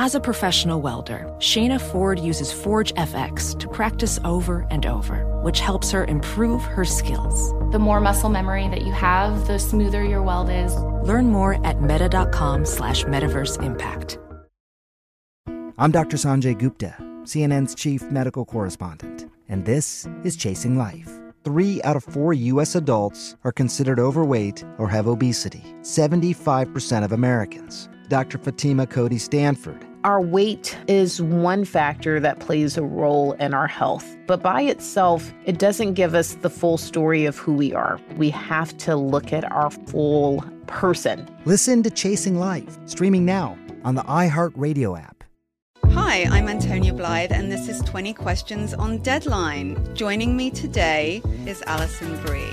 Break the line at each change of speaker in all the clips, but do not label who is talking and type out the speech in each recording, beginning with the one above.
As a professional welder, Shayna Ford uses Forge FX to practice over and over, which helps her improve her skills.
The more muscle memory that you have, the smoother your weld is.
Learn more at meta.com slash metaverse impact.
I'm Dr. Sanjay Gupta, CNN's chief medical correspondent, and this is Chasing Life. Three out of four U.S. adults are considered overweight or have obesity, 75% of Americans. Dr. Fatima Cody Stanford.
Our weight is one factor that plays a role in our health, but by itself, it doesn't give us the full story of who we are. We have to look at our full person.
Listen to Chasing Life, streaming now on the iHeartRadio app.
Hi, I'm Antonia Blythe, and this is 20 Questions on Deadline. Joining me today is Alison Brie.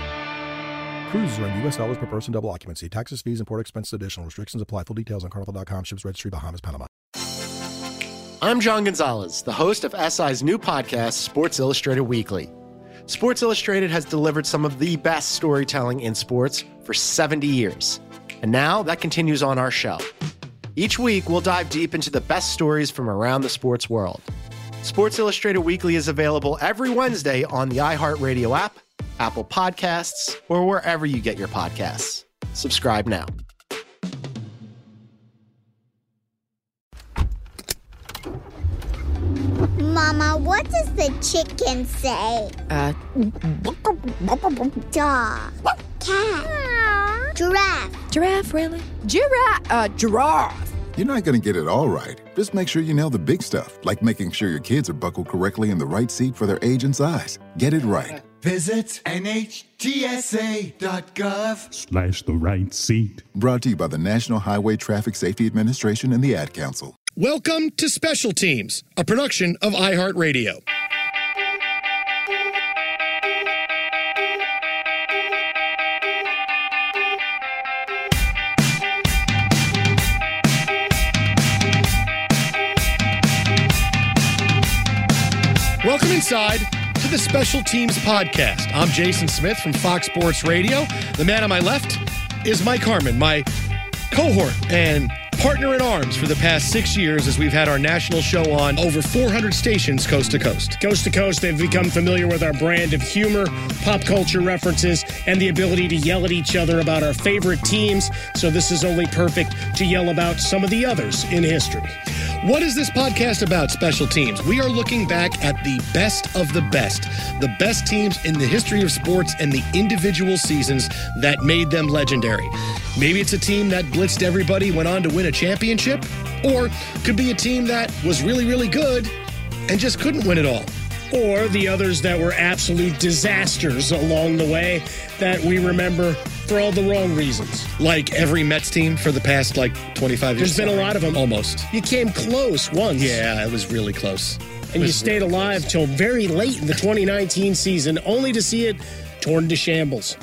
Cruises are in U.S. dollars per person, double occupancy. Taxes, fees, and port expenses additional. Restrictions apply. Full details on carnival.com. Ships registry, Bahamas, Panama.
I'm John Gonzalez, the host of SI's new podcast, Sports Illustrated Weekly. Sports Illustrated has delivered some of the best storytelling in sports for 70 years. And now that continues on our show. Each week, we'll dive deep into the best stories from around the sports world. Sports Illustrated Weekly is available every Wednesday on the iHeartRadio app, Apple Podcasts, or wherever you get your podcasts. Subscribe now.
Mama, what does the chicken say?
Uh,
Dog. Cat. Giraffe.
Giraffe, really?
Giraffe. Uh, giraffe.
You're not going to get it all right. Just make sure you nail the big stuff, like making sure your kids are buckled correctly in the right seat for their age and size. Get it right.
Visit NHTSA.gov
slash the right seat.
Brought to you by the National Highway Traffic Safety Administration and the Ad Council.
Welcome to Special Teams, a production of iHeartRadio. Welcome inside to the Special Teams Podcast. I'm Jason Smith from Fox Sports Radio. The man on my left is Mike Harmon, my cohort and partner in arms for the past six years as we've had our national show on over 400 stations coast to coast.
Coast to coast, they've become familiar with our brand of humor, pop culture references, and the ability to yell at each other about our favorite teams. So this is only perfect to yell about some of the others in history.
What is this podcast about, special teams? We are looking back at the best of the best, the best teams in the history of sports and the individual seasons that made them legendary. Maybe it's a team that blitzed everybody, went on to win a championship, or could be a team that was really, really good and just couldn't win it all.
Or the others that were absolute disasters along the way that we remember for all the wrong reasons.
Like every Mets team for the past like 25 years.
There's been a lot of them.
Almost.
You came close once.
Yeah, it was really close.
And you stayed alive till very late in the 2019 season, only to see it torn to shambles.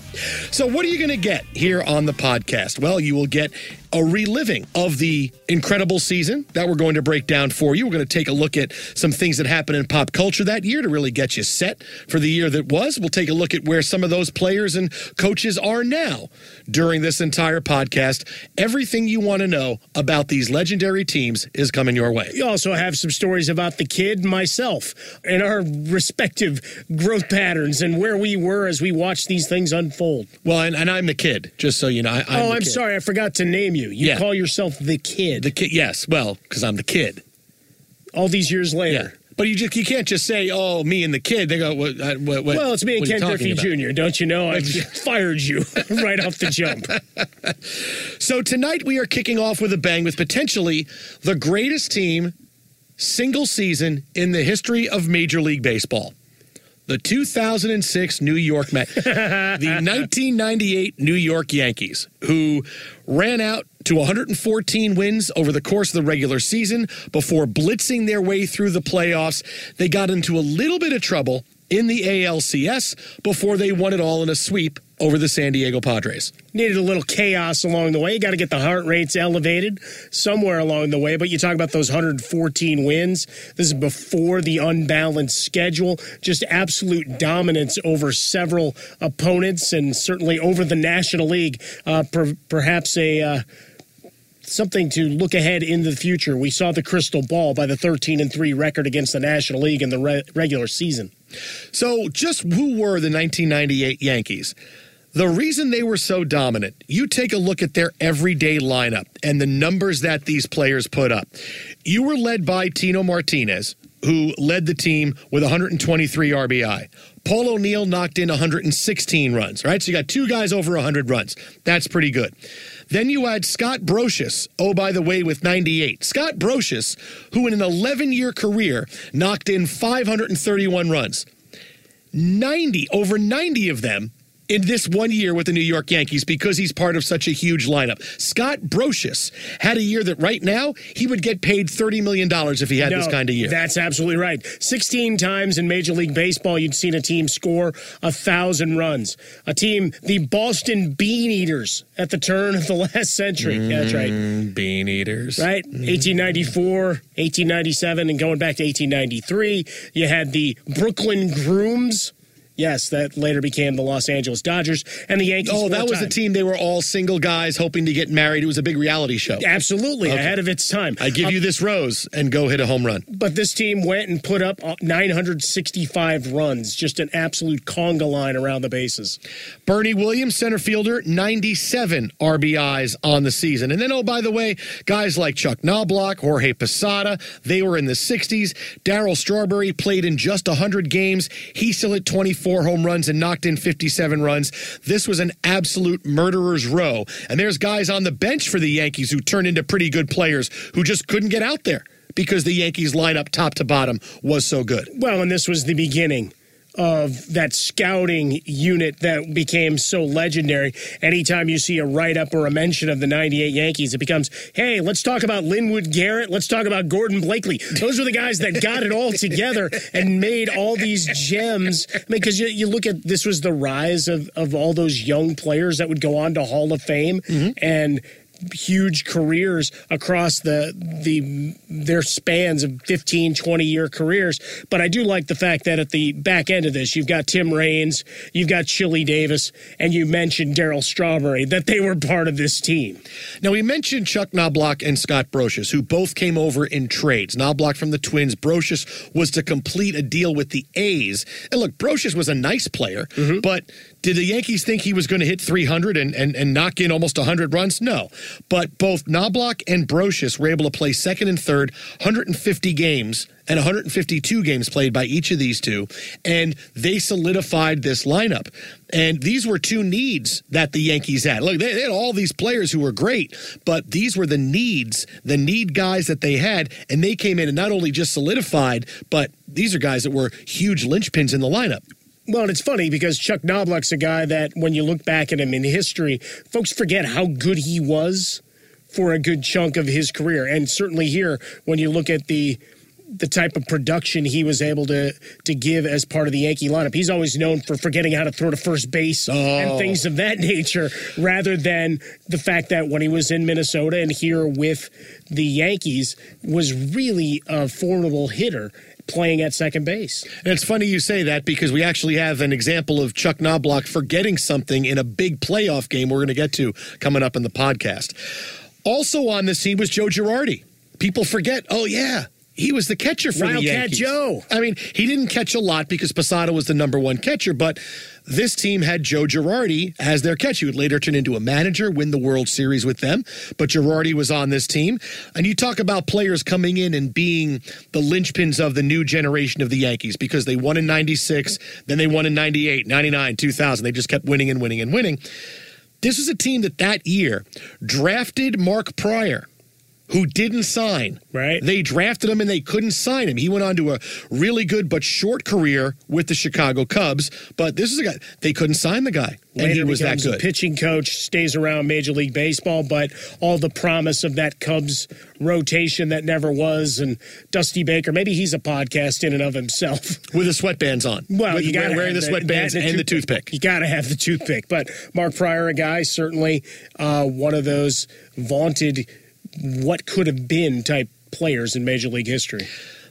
So, what are you going to get here on the podcast? Well, you will get a reliving of the incredible season that we're going to break down for you. We're going to take a look at some things that happened in pop culture that year to really get you set for the year that was. We'll take a look at where some of those players and coaches are now during this entire podcast. Everything you want to know about these legendary teams is coming your way.
You also have some stories about the kid, myself, and our respective growth patterns and where we were as we watched these things unfold.
Well, and, and I'm the kid, just so you know. I, I'm
oh, I'm
kid.
sorry, I forgot to name you. You
Yeah.
call yourself the kid.
The kid, yes. Well, because I'm the kid.
All these years later.
But you just you can't just say, "Oh, me and the kid." They go, "What? what, what
well, it's me and
you
Ken Griffey? Jr., don't you know? I fired you right off the jump.
So tonight we are kicking off with a bang with potentially the greatest team single season in the history of Major League Baseball. The 2006 New York Mets, the 1998 New York Yankees, who ran out to 114 wins over the course of the regular season before blitzing their way through the playoffs. They got into a little bit of trouble in the ALCS before they won it all in a sweep over the San Diego Padres.
Needed a little chaos along the way. You got to get the heart rates elevated somewhere along the way. But you talk about those 114 wins. This is before the unbalanced schedule. Just absolute dominance over several opponents and certainly over the National League. Uh, per- perhaps a. Uh, Something to look ahead into the future. We saw the crystal ball by the 13 and 3 record against the National League in the re- regular season.
So, just who were the 1998 Yankees? The reason they were so dominant, you take a look at their everyday lineup and the numbers that these players put up. You were led by Tino Martinez, who led the team with 123 RBI. Paul O'Neill knocked in 116 runs, right? So you got two guys over 100 runs. That's pretty good. Then you add Scott Brosius, oh, by the way, with 98. Scott Brosius, who in an 11 year career knocked in 531 runs. 90, over 90 of them in this one year with the New York Yankees because he's part of such a huge lineup. Scott Brosius had a year that right now he would get paid $30 million if he had this kind of year.
That's absolutely right. 16 times in Major League Baseball, you'd seen a team score a thousand runs. A team, the Boston Bean Eaters at the turn of the last century. That's right.
Mm, Bean eaters.
Right? 1894, 1897, and going back to 1893, you had the Brooklyn Grooms. Yes, that later became the Los Angeles Dodgers and the Yankees.
Oh, that was the team. They were all single guys hoping to get married. It was a big reality show.
Absolutely,
Okay.
ahead of its time.
I give you this rose and go hit a home run.
But this team went and put up uh, 965 runs, just an absolute conga line around the bases.
Bernie Williams, center fielder, 97 RBIs on the season. And then, oh, by the way, guys like Chuck Knobloch, Jorge Posada, they were in the 60s. Darryl Strawberry played in just 100 games. He still at 24 home runs and knocked in 57 runs. This was an absolute murderer's row. And there's guys on the bench for the Yankees who turned into pretty good players who just couldn't get out there because the Yankees lineup top to bottom was so good.
Well, and this was the beginning of that scouting unit that became so legendary. Anytime you see a write up or a mention of the 98 Yankees, it becomes, hey, let's talk about Linwood Garrett. Let's talk about Gordon Blakeley. Those were the guys that got it all together and made all these gems. I mean, because you, you look at this was the rise of, of all those young players that would go on to Hall of Fame. Mm-hmm. And huge careers across the the their spans of 15 20 year careers. But I do like the fact that at the back end of this you've got Tim Raines you've got Chili Davis and you mentioned Darryl Strawberry that they were part of this team.
Now we mentioned Chuck Knobloch and Scott Brosius who both came over in trades. Knobloch from the Twins Brosius was to complete a deal with the A's. And look Brosius was a nice player mm-hmm. but did the Yankees think he was going to hit 300 and, and, and knock in almost 100 runs? No. But both Knobloch and Brosius were able to play second and third, 150 games and 152 games played by each of these two. And they solidified this lineup. And these were two needs that the Yankees had. Look, they, had all these players who were great, but these were the needs, the need guys that they had. And they came in and not only just solidified, but these are guys that were huge linchpins in the lineup.
Well, and it's funny because Chuck Knobloch's a guy that when you look back at him in history, folks forget how good he was for a good chunk of his career. And certainly here, when you look at the the type of production he was able to to give as part of the Yankee lineup. He's always known for forgetting how to throw to first base oh. and things of that nature, rather than the fact that when he was in Minnesota and here with the Yankees was really a formidable hitter playing at second base.
And it's funny you say that because we actually have an example of Chuck Knobloch forgetting something in a big playoff game we're going to get to coming up in the podcast. Also on the scene was Joe Girardi. People forget, oh, yeah, he was the catcher for
Wildcat
the Yankees.
Joe.
I mean, he didn't catch a lot because Posada was the number one catcher, but this team had Joe Girardi as their catcher. He would later turn into a manager, win the World Series with them, but Girardi was on this team. And you talk about players coming in and being the linchpins of the new generation of the Yankees because they won in 96, then they won in 98, 99, 2000. They just kept winning and winning and winning. This was a team that that year drafted Mark Prior who didn't sign.
Right.
They drafted him and they couldn't sign him. He went on to a really good but short career with the Chicago Cubs. But this is a guy they couldn't sign the guy,
Later
and he was that good.
pitching coach stays around Major League Baseball, but all the promise of that Cubs rotation that never was, and Dusty Baker. Maybe he's a podcast in and of himself
with the sweatbands on.
Well,
with,
you got
wearing the, the sweatbands and, and the toothpick.
You got to have the toothpick. But Mark Prior, a guy certainly uh, one of those vaunted what could have been type players in Major League history.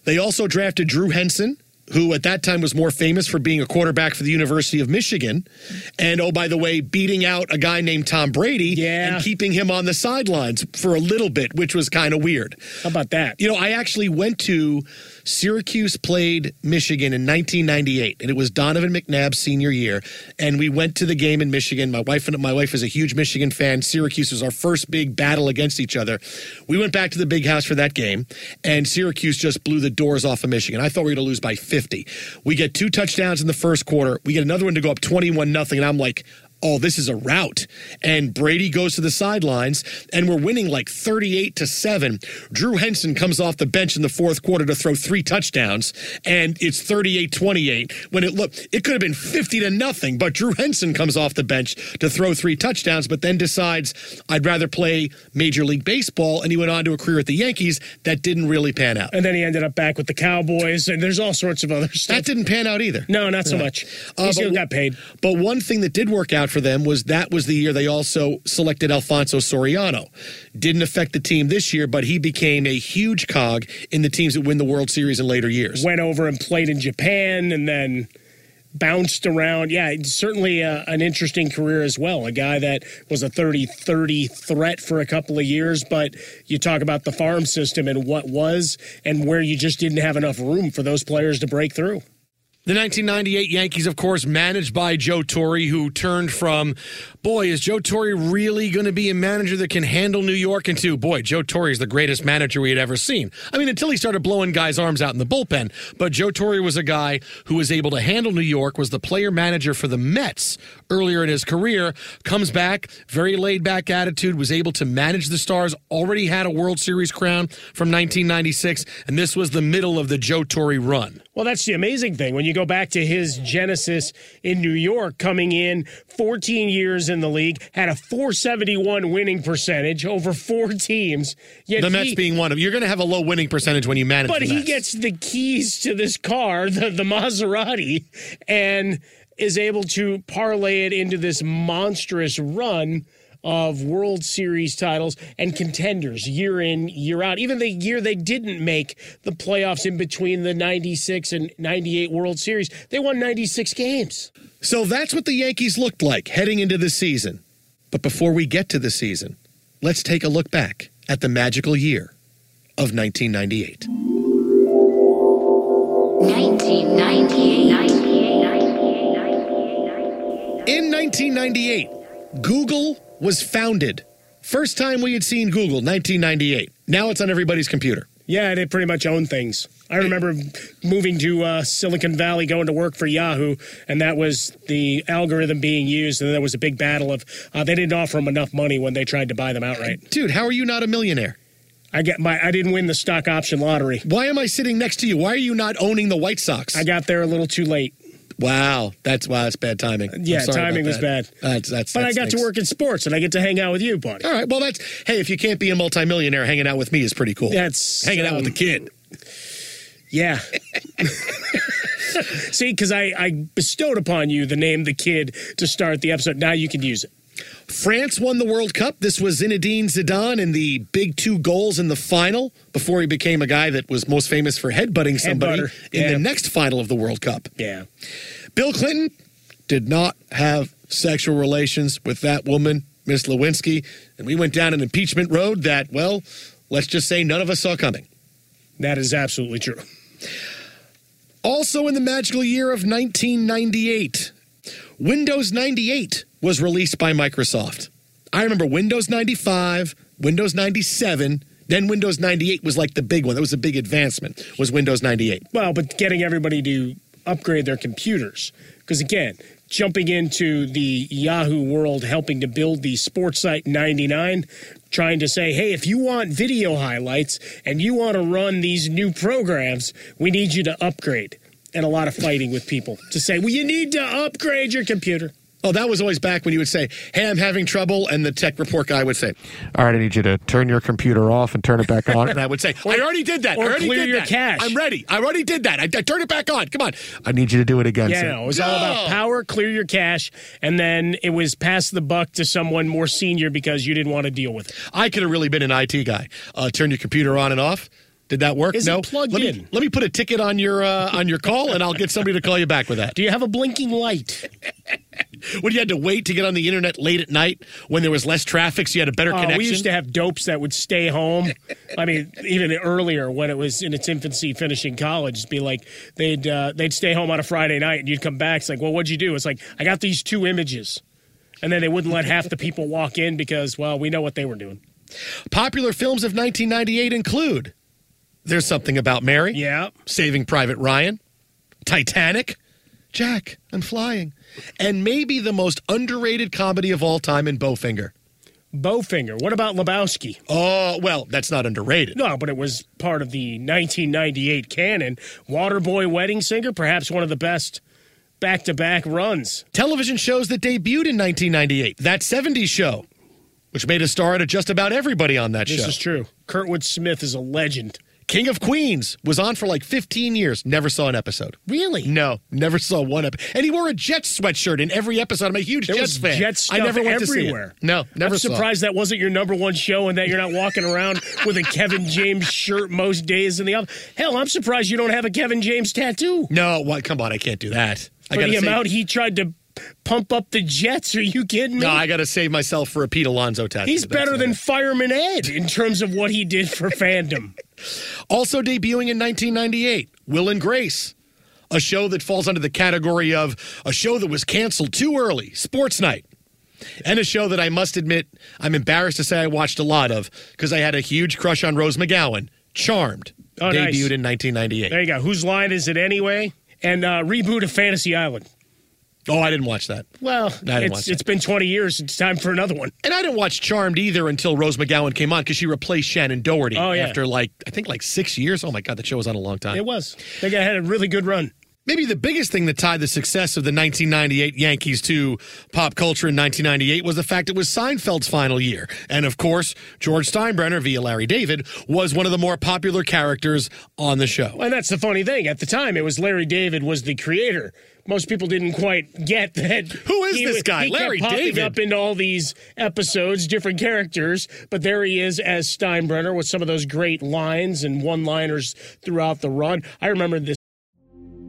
They also drafted Drew Henson, who at that time was more famous for being a quarterback for the University of Michigan. And oh, by the way, beating out a guy named Tom Brady
yeah.
and keeping him on the sidelines for a little bit, which was kind of weird.
How about that?
You know, I actually went to Syracuse played Michigan in 1998, and it was Donovan McNabb's senior year. And we went to the game in Michigan. My wife and my wife is a huge Michigan fan. Syracuse was our first big battle against each other. We went back to the big house for that game, and Syracuse just blew the doors off of Michigan. I thought we were going to lose by 50. We get two touchdowns in the first quarter. We get another one to go up 21 nothing, and I'm like, oh, this is a rout. And Brady goes to the sidelines, and we're winning like 38 to 7. Drew Henson comes off the bench in the fourth quarter to throw three touchdowns, and it's 38 28. When it looked, it could have been 50 to nothing, but Drew Henson comes off the bench to throw three touchdowns, but then decides, I'd rather play Major League Baseball. And he went on to a career at the Yankees that didn't really pan out.
And then he ended up back with the Cowboys, and there's all sorts of other stuff.
That didn't pan out either.
No, not so yeah. much. He uh, still got paid.
But one thing that did work out out for them was that was the year they also selected Alfonso Soriano. Didn't affect the team this year, but he became a huge cog in the teams that win the World Series in later years.
Went over and played in Japan and then bounced around. Yeah, certainly uh, an interesting career as well. A guy that was a 30 30 threat for a couple of years, but you talk about the farm system and what was and where you just didn't have enough room for those players to break through.
The 1998 Yankees, of course, managed by Joe Torre, who turned from, boy, is Joe Torre really going to be a manager that can handle New York? Into, boy, Joe Torre is the greatest manager we had ever seen. I mean, until he started blowing guys' arms out in the bullpen. But Joe Torre was a guy who was able to handle New York, was the player manager for the Mets earlier in his career, comes back, very laid back attitude, was able to manage the Stars, already had a World Series crown from 1996, and this was the middle of the Joe Torre run.
Well, that's the amazing thing. When you go back to his genesis in New York, coming in 14 years in the league, had a 471 winning percentage over four teams.
Yet the Mets being one of you're going to have a low winning percentage when you manage.
But he gets the keys to this car, the, the Maserati, and is able to parlay it into this monstrous run of World Series titles and contenders year in, year out. Even the year they didn't make the playoffs in between the 96 and 98 World Series, they won 96 games.
So that's what the Yankees looked like heading into the season. But before we get to the season, let's take a look back at the magical year of 1998.
1998.
In 1998, Google was founded. First time we had seen Google, 1998. Now it's on everybody's computer.
Yeah, they pretty much own things. I remember moving to uh, Silicon Valley, going to work for Yahoo, and that was the algorithm being used. And there was a big battle of uh, they didn't offer them enough money when they tried to buy them outright.
Dude, how are you not a millionaire?
I get my I didn't win the stock option lottery.
Why am I sitting next to you? Why are you not owning the White Sox?
I got there a little too late.
Wow, that's wow, that's bad timing. I'm
Yeah, timing was bad.
That's that's.
But
that
I got to work in sports, and I get to hang out with you, buddy.
All right, well that's hey, if you can't be a multimillionaire, hanging out with me is pretty cool.
That's
hanging out with the
um,
kid.
Yeah. See, because I, I bestowed upon you the name the kid to start the episode. Now you can use it.
France won the World Cup. This was Zinedine Zidane in the big two goals in the final before he became a guy that was most famous for headbutting somebody in
yeah.
the next final of the World Cup.
Yeah.
Bill Clinton did not have sexual relations with that woman, Miss Lewinsky, and we went down an impeachment road that, well, let's just say none of us saw coming.
That is absolutely true.
Also in the magical year of 1998, Windows 98 was released by Microsoft. I remember Windows 95, Windows 97, then Windows 98 was like the big one. That was a big advancement. Was Windows 98.
Well, but getting everybody to upgrade their computers. Because again, jumping into the Yahoo world, helping to build the sports site 99, trying to say, hey, if you want video highlights and you want to run these new programs, we need you to upgrade. And a lot of fighting with people to say, well, you need to upgrade your computer.
Oh, that was always back when you would say, "Hey, I'm having trouble," and the tech report guy would say, "All right, I need you to turn your computer off and turn it back on." and I would say, "I already did that. I
or
already
clear
did
your
that.
cache.
I'm ready. I already did that. I, I turned it back on. Come on. I need you to do it again."
Yeah,
sir."
no, it was all about power, clear your cache, and then it was pass the buck to someone more senior because you didn't want to deal with it.
I could have really been an IT guy. Uh, turn your computer on and off. Did that work?
Is
no.
plugged
let Me,
in?
let me put a ticket on your uh, on your call, and I'll get somebody to call you back with that.
Do you have a blinking light?
When you had to wait to get on the internet late at night when there was less traffic, so you had a better
Uh,
connection.
we used to have dopes that would stay home. I mean, even earlier when it was in its infancy, finishing college, it'd be like they'd uh, they'd stay home on a Friday night, and you'd come back. It's like, well, what'd you do? It's like I got these two images, and then they wouldn't let half the people walk in because, well, we know what they were doing.
Popular films of 1998 include There's Something About Mary.
Yeah.
Saving Private Ryan. Titanic. Jack, I'm flying. And maybe the most underrated comedy of all time in Bowfinger.
Bowfinger. What about Lebowski?
Oh, well, that's not underrated.
No, but it was part of the 1998 canon. Waterboy Wedding Singer, perhaps one of the best back to back runs.
Television shows that debuted in 1998. That 70s show, which made a star out of just about everybody on that
This
show.
This is true. Kurtwood Smith is a legend.
King of Queens was on for like 15 years. Never saw an episode.
Really?
No, never saw one episode. And he wore a Jets sweatshirt in every episode. I'm a huge
There
Jets fan.
Jet stuff
I never went
everywhere.
to see it. No, never
I'm
saw. it.
surprised that wasn't your number one show and that you're not walking around with a Kevin James shirt most days in the office. Hell, I'm surprised you don't have a Kevin James tattoo.
No, what? Come on, I can't do that. I
For
gotta
the amount he tried to pump up the Jets. Are you kidding me?
No, I got to save myself for a Pete Alonso tattoo.
He's better
it.
than Fireman Ed in terms of what he did for fandom.
Also debuting in 1998, Will and Grace, a show that falls under the category of a show that was canceled too early, Sports Night. And a show that I must admit I'm embarrassed to say I watched a lot of because I had a huge crush on Rose McGowan. Charmed
Oh,
debuted
nice.
in 1998.
There you go. Whose line is it anyway? And uh, reboot of Fantasy Island.
Oh, I didn't watch that.
Well, it's, it's been 20 years. It's time for another one.
And I didn't watch Charmed either until Rose McGowan came on because she replaced Shannen Doherty
Oh, yeah.
after like I think like six years. Oh my god, that show was on a long time.
It was. They got- had a really good run.
Maybe the biggest thing that tied the success of the 1998 Yankees to pop culture in 1998 was the fact it was Seinfeld's final year. And of course, George Steinbrenner, via Larry David, was one of the more popular characters on the show.
And that's the funny thing. At the time, it was Larry David was the creator. Most people didn't quite get that.
Who is
he,
this guy?
He
Larry
kept popping
David.
up into all these episodes, different characters, but there he is as Steinbrenner with some of those great lines and one-liners throughout the run. I remember this.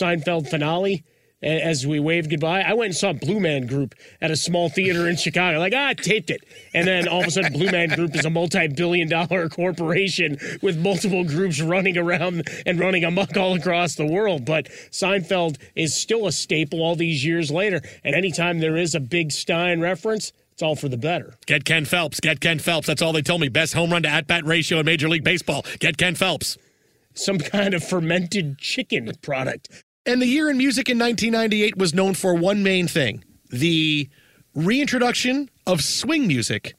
Seinfeld finale as we waved goodbye. I went and saw Blue Man Group at a small theater in Chicago. Like, ah, I taped it. And then all of a sudden, Blue Man Group is a multi billion dollar corporation with multiple groups running around and running amok all across the world. But Seinfeld is still a staple all these years later. And anytime there is a big Stein reference, it's all for the better.
Get Ken Phelps. Get Ken Phelps. That's all they told me. Best home run to at bat ratio in Major League Baseball. Get Ken Phelps.
Some kind of fermented chicken product.
And the year in music in 1998 was known for one main thing the reintroduction of swing music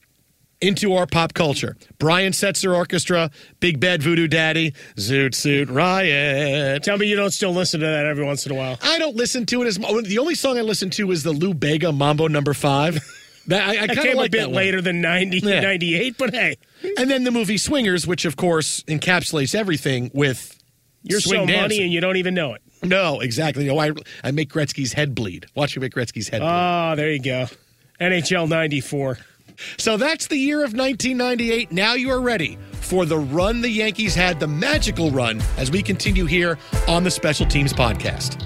into our pop culture. Brian Setzer Orchestra, Big Bad Voodoo Daddy, Zoot Suit Riot.
Tell me you don't still listen to that every once in a while.
I don't listen to it as much. The only song I listen to is the Lou Bega Mambo Number Five.
That, I, I kind of like a bit later than 90, yeah. 98, but hey.
And then the movie Swingers, which of course encapsulates everything with
you're
swing
so
dancing.
money and you don't even know it.
No, exactly. No, I, I make Gretzky's head bleed. Watch me make Gretzky's head bleed.
Oh, there you go. NHL 94.
So that's the year of 1998. Now you are ready for the run the Yankees had, the magical run, as we continue here on the Special Teams Podcast.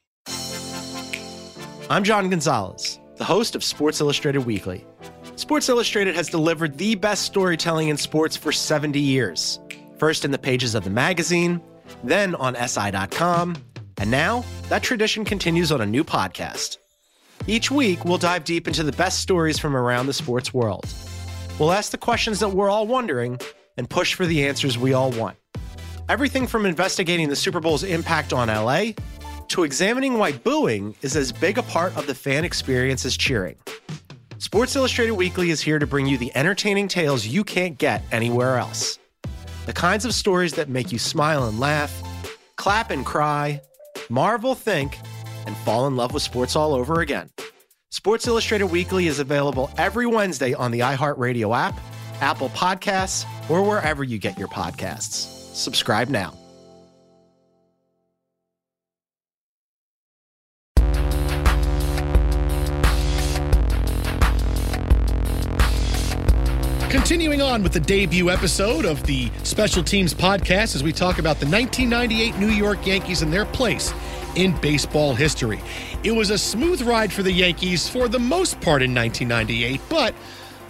I'm John Gonzalez, the host of Sports Illustrated Weekly. Sports Illustrated has delivered the best storytelling in sports for 70 years. First in the pages of the magazine, then on SI.com, and now that tradition continues on a new podcast. Each week, we'll dive deep into the best stories from around the sports world. We'll ask the questions that we're all wondering and push for the answers we all want. Everything from investigating the Super Bowl's impact on LA to examining why booing is as big a part of the fan experience as cheering. Sports Illustrated Weekly is here to bring you the entertaining tales you can't get anywhere else. The kinds of stories that make you smile and laugh, clap and cry, marvel, think, and fall in love with sports all over again. Sports Illustrated Weekly is available every Wednesday on the iHeartRadio app, Apple Podcasts, or wherever you get your podcasts. Subscribe now.
Continuing on with the debut episode of the Special Teams podcast as we talk about the 1998 New York Yankees and their place in baseball history. It was a smooth ride for the Yankees for the most part in 1998, but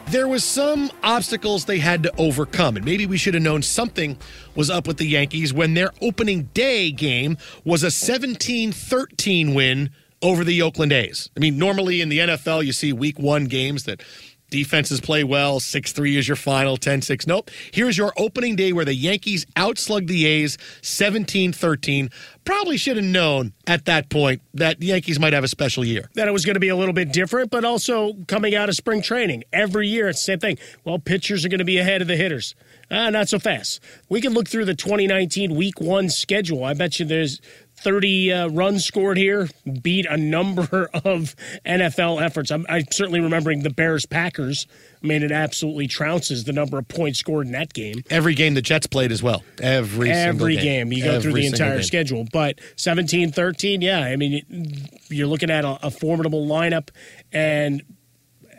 there was some obstacles they had to overcome and maybe we should have known something was up with the Yankees when their opening day game was a 17-13 win over the Oakland A's. I mean, normally in the NFL you see week 1 games that Defenses play well. 6 3 is your final, 10 6. Nope. Here's your opening day where the Yankees outslugged the A's 17 13. Probably should have known at that point that the Yankees might have a special year.
That it was going to be a little bit different, but also coming out of spring training. Every year it's the same thing. Well, pitchers are going to be ahead of the hitters. Ah, not so fast. We can look through the 2019 week one schedule. I bet you there's 30 uh, runs scored here beat a number of NFL efforts. I'm, I'm certainly remembering the Bears Packers. I mean, it absolutely trounces the number of points scored in that game.
Every game the Jets played as well. Every
Every
game.
game. You go through the entire
game.
schedule. But 17 13, yeah. I mean, you're looking at a, a formidable lineup. And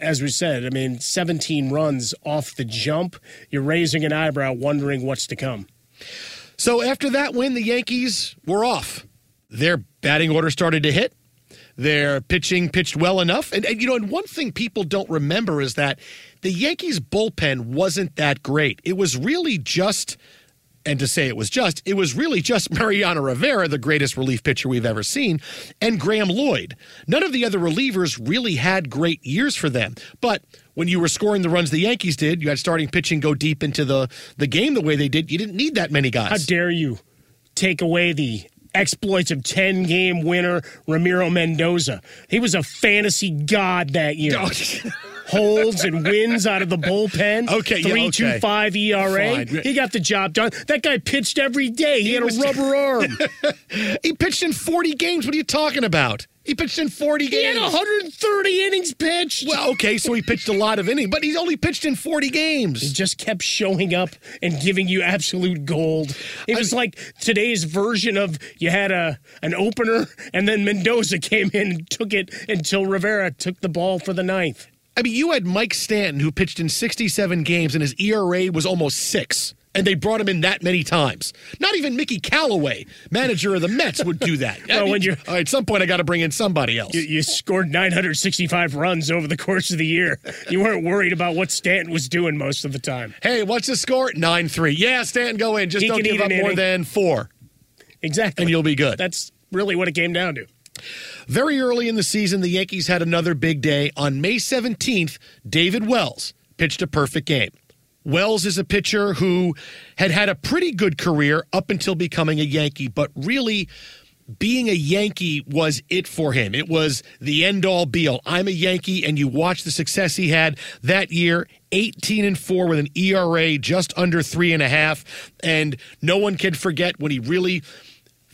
as we said, I mean, 17 runs off the jump. You're raising an eyebrow, wondering what's to come.
So after that win, the Yankees were off. Their batting order started to hit. Their pitching pitched well enough. And, and, you know, and one thing people don't remember is that the Yankees bullpen wasn't that great. It was really just, and to say it was just, it was really just Mariano Rivera, the greatest relief pitcher we've ever seen, and Graeme Lloyd. None of the other relievers really had great years for them. But when you were scoring the runs the Yankees did, you had starting pitching go deep into the, the game the way they did, you didn't need that many guys.
How dare you take away the exploits of 10 game winner Ramiro Mendoza? He was a fantasy god that year. Holds and wins out of the bullpen.
Okay, yeah, okay.
two five ERA.
Fine.
He got the job done. That guy pitched every day. He, had
was-
a rubber arm.
he pitched in 40 games. What are you talking about? He pitched in 40
he had
games.
130 innings pitched.
Well, okay, so he pitched a lot of innings, but he's only pitched in 40 games.
He just kept showing up and giving you absolute gold. It was like today's version of you had a an opener and then Mendoza came in and took it until Rivera took the ball for the ninth.
I mean, you had Mike Stanton, who pitched in 67 games, and his ERA was almost six. And they brought him in that many times. Not even Mickey Callaway, manager of the Mets, would do that. I
Well,
mean,
when
right, at some point, I got to bring in somebody else.
You, you scored 965 runs over the course of the year. You weren't worried about what Stanton was doing most of the time.
hey, what's the score? 9 3. Yeah, Stanton, go in. Just
He
don't give up more
inning.
than four,
Exactly.
and you'll be good.
That's really what it came down to.
Very early in the season, the Yankees had another big day. On May 17th, David Wells pitched a perfect game. Wells is a pitcher who had had a pretty good career up until becoming a Yankee, but really being a Yankee was it for him. It was the end all be all. I'm a Yankee, and you watch the success he had that year 18 and 4 with an ERA just under three and a half. And no one can forget when he really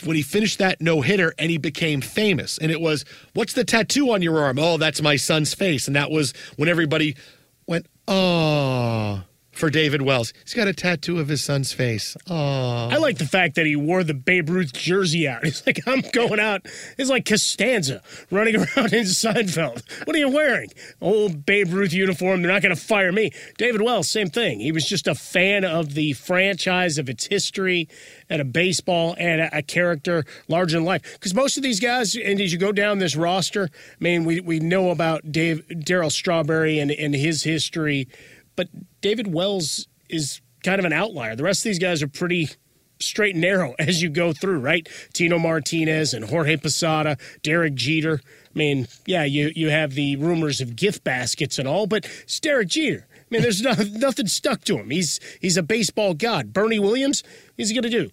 when he finished that no hitter and he became famous. And it was, What's the tattoo on your arm? Oh, that's my son's face. And that was when everybody went, Oh, for David Wells. He's got a tattoo of his son's face. Oh.
I like the fact that he wore the Babe Ruth jersey out. He's like, I'm going out. It's like Costanza running around in Seinfeld. What are you wearing? Old Babe Ruth uniform. They're not going to fire me. David Wells, same thing. He was just a fan of the franchise, of its history, and a baseball and a, a character larger than life. Because most of these guys, and as you go down this roster, I mean, we, we know about Dave Darryl Strawberry and, and his history, but David Wells is kind of an outlier. The rest of these guys are pretty straight and narrow as you go through, right? Tino Martinez and Jorge Posada, Derek Jeter. I mean, yeah, you, you have the rumors of gift baskets and all, but it's Derek Jeter. I mean, there's no, nothing stuck to him. He's he's a baseball god. Bernie Williams, what's he gonna do?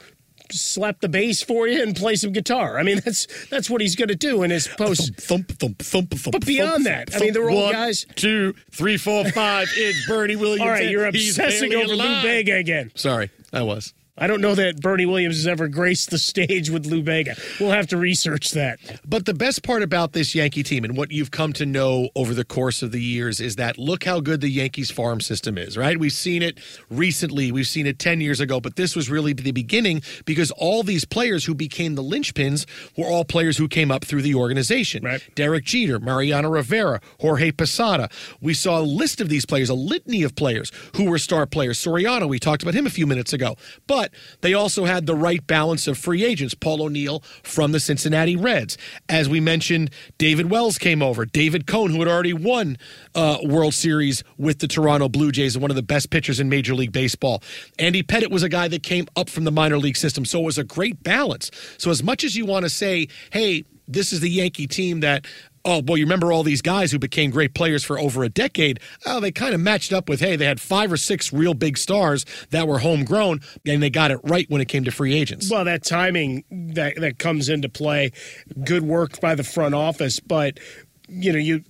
Slap the bass for you and play some guitar. I mean, that's that's what he's gonna do in his post.
Thump, thump, thump, thump.
But beyond that, I mean, they're all guys.
Two, three, four, five. It's Bernie Williams.
All right, you're obsessing over Lou. Bega again.
Sorry, I was.
I don't know that Bernie Williams has ever graced the stage with Lou Bega. We'll have to research that.
But the best part about this Yankee team and what you've come to know over the course of the years is that look how good the Yankees farm system is, right? We've seen it recently. We've seen it 10 years ago, but this was really the beginning because all these players who became the linchpins were all players who came up through the organization. Right. Derek Jeter, Mariano Rivera, Jorge Posada. We saw a list of these players, a litany of players who were star players. Soriano, we talked about him a few minutes ago. But they also had the right balance of free agents. Paul O'Neill from the Cincinnati Reds. As we mentioned, David Wells came over. David Cone, who had already won uh, World Series with the Toronto Blue Jays and one of the best pitchers in Major League Baseball. Andy Pettitte was a guy that came up from the minor league system. So it was a great balance. So as much as you want to say, hey, this is the Yankee team that oh, boy, you remember all these guys who became great players for over a decade? Oh, they kind of matched up with, hey, they had five or six real big stars that were homegrown, and they got it right when it came to free agents.
Well, that timing that that comes into play, good work by the front office, but you know, you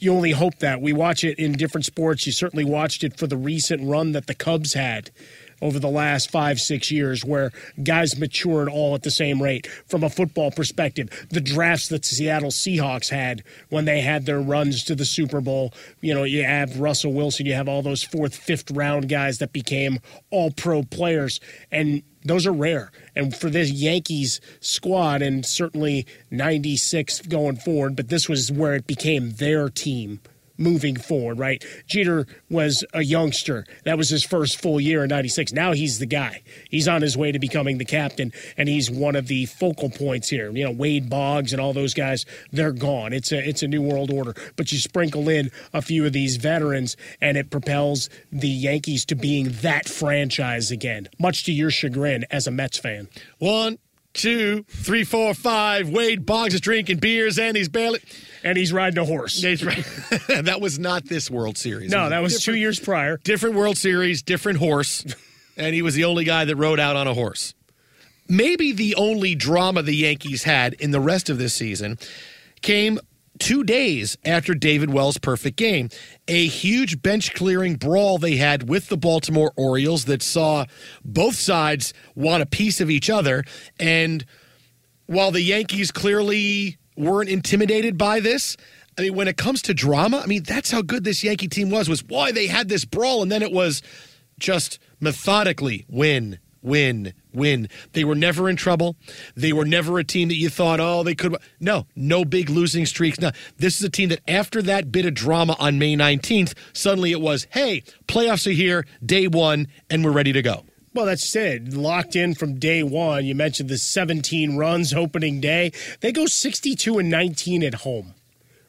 you only hope that we watch it in different sports. You certainly watched it for the recent run that the Cubs had. Over the last five, six years where guys matured all at the same rate. From a football perspective, the drafts that Seattle Seahawks had when they had their runs to the Super Bowl, you know, you have Russell Wilson, you have all those fourth, fifth round guys that became all pro players. And those are rare. And for this Yankees squad, and certainly 96 going forward, but this was where it became their team moving forward, right? Jeter was a youngster. That was his first full year in 96. Now he's the guy. He's on his way to becoming the captain, and he's one of the focal points here. You know, Wade Boggs and all those guys, they're gone. It's a it's a new world order. But you sprinkle in a few of these veterans, and it propels the Yankees to being that franchise again, much to your chagrin as a Mets fan.
One, two, three, four, five. Wade Boggs is drinking beers and he's barely.
And he's riding a horse.
He's right. that was not this World Series.
No, that was two years prior.
Different World Series, different horse. and he was the only guy that rode out on a horse. Maybe the only drama the Yankees had in the rest of this season came two days after David Wells' perfect game. A huge bench clearing brawl they had with the Baltimore Orioles that saw both sides want a piece of each other. And while the Yankees clearly weren't intimidated by this, I mean, when it comes to drama, I mean, that's how good this Yankee team was, was why they had this brawl. And then it was just methodically win, win, win. They were never in trouble. They were never a team that you thought, oh, they could. No, no big losing streaks. No, this is a team that after that bit of drama on May 19th, suddenly it was, hey, playoffs are here, day one, and we're ready to go.
Well, that's it. Locked in from day one. You mentioned the 17 runs opening day. They go 62 and 19 at home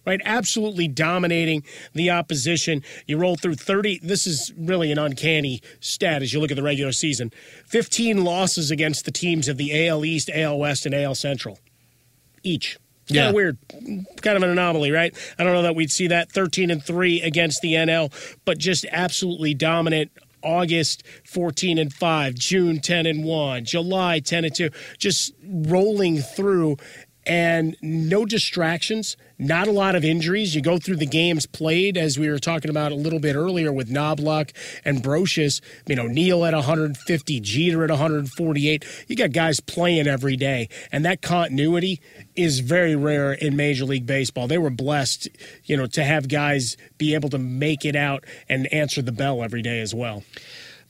right? Absolutely dominating the opposition. You roll through 30. This is really an uncanny stat as you look at the regular season 15 losses against the teams of the AL East, AL West, and AL Central each. Yeah. Kind of weird. Kind of an anomaly, right? I don't know that we'd see that 13 and 3 against the NL, but just absolutely dominant August 14 and 5, June 10 and 1, July 10 and 2, just rolling through and no distractions, not a lot of injuries. You go through the games played, as we were talking about a little bit earlier with Knoblauch and Brosius. You know, Neil at 150, Jeter at 148. You got guys playing every day, and that continuity is very rare in Major League Baseball. They were blessed, you know, to have guys be able to make it out and answer the bell every day as well.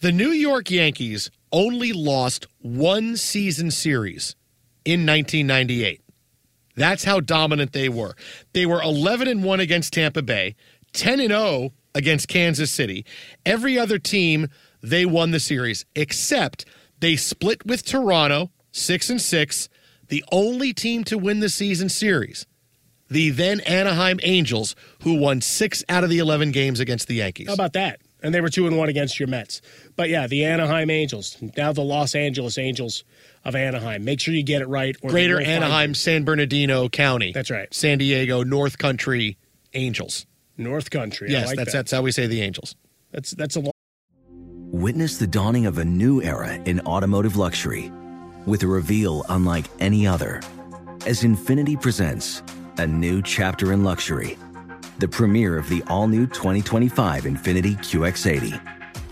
The New York Yankees only lost one season series in 1998. That's how dominant they were. They were 11 and 1 against Tampa Bay, 10 and 0 against Kansas City. Every other team they won the series except they split with Toronto, 6 and 6, the only team to win the season series. The then Anaheim Angels who won 6 out of the 11 games against the Yankees.
How about that? And they were 2 and 1 against your Mets. But yeah, the Anaheim Angels, now the Los Angeles Angels of Anaheim. Make sure you get it right.
Greater Anaheim, San Bernardino County.
That's right.
San Diego, North Country Angels.
North Country.
Yes,
like
that's
that.
that's how we say the Angels.
That's that's a long.
Witness the dawning of a new era in automotive luxury, with a reveal unlike any other, as Infiniti presents a new chapter in luxury, the premiere of the all-new 2025 Infiniti QX80.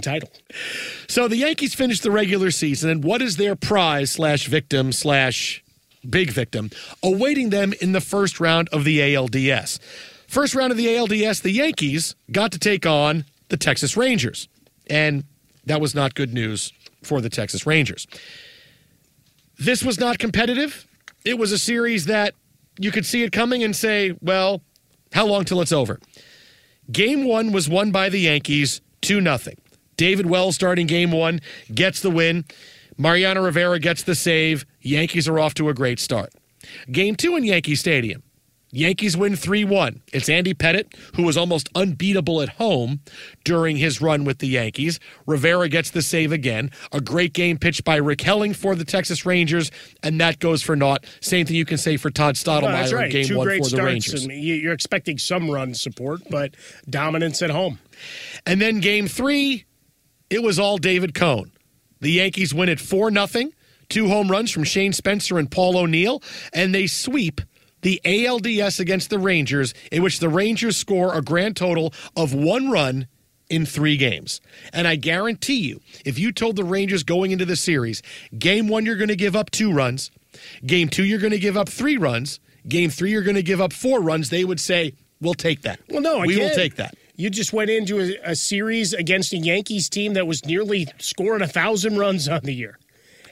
title. So the Yankees finished the regular season, and what is their prize slash victim slash big victim awaiting them in the first round of the ALDS? First round of the ALDS, the Yankees got to take on the Texas Rangers, and that was not good news for the Texas Rangers. This was not competitive. It was a series that you could see it coming and say, well, how long till it's over? Game one was won by the Yankees 2 0. David Wells starting game one gets the win. Mariano Rivera gets the save. Yankees are off to a great start. Game two in Yankee Stadium. Yankees win 3 1. It's Andy Pettitte, who was almost unbeatable at home during his run with the Yankees. Rivera gets the save again. A great game pitched by Rick Helling for the Texas Rangers, and that goes for naught. Same thing you can say for Todd Stottlemyre
no, right.
in game
Two
one for the Rangers.
You're expecting some run support, but dominance at home.
And then game three, it was all David Cone. The Yankees win it 4 0, two home runs from Shane Spencer and Paul O'Neill, and they sweep the ALDS against the Rangers, in which the Rangers score a grand total of one run in three games. And I guarantee you, if you told the Rangers going into the series, game one, you're going to give up two runs, game two, you're going to give up three runs, game three, you're going to give up four runs, they would say, We'll take that.
Well, no,
we
again,
will take that.
You just went into a, a series against a Yankees team that was nearly scoring a thousand runs on the year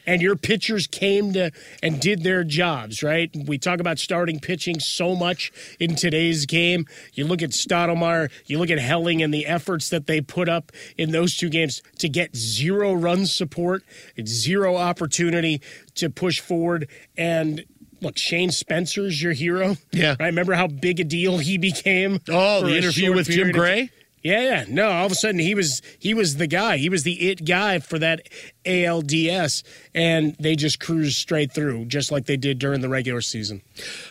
and your pitchers came to and did their jobs, right? We talk about starting pitching so much in today's game. You look at Stottlemyre, you look at Helling and the efforts that they put up in those two games to get zero run support, zero opportunity to push forward and look, Shane Spencer's your hero.
Yeah.
Right? Remember how big a deal he became?
Oh, the interview with Jim
period of-
Gray?
Yeah, yeah. No, all of a sudden he was he was the guy. He was the it guy for that ALDS, and they just cruised straight through, just like they did during the regular season.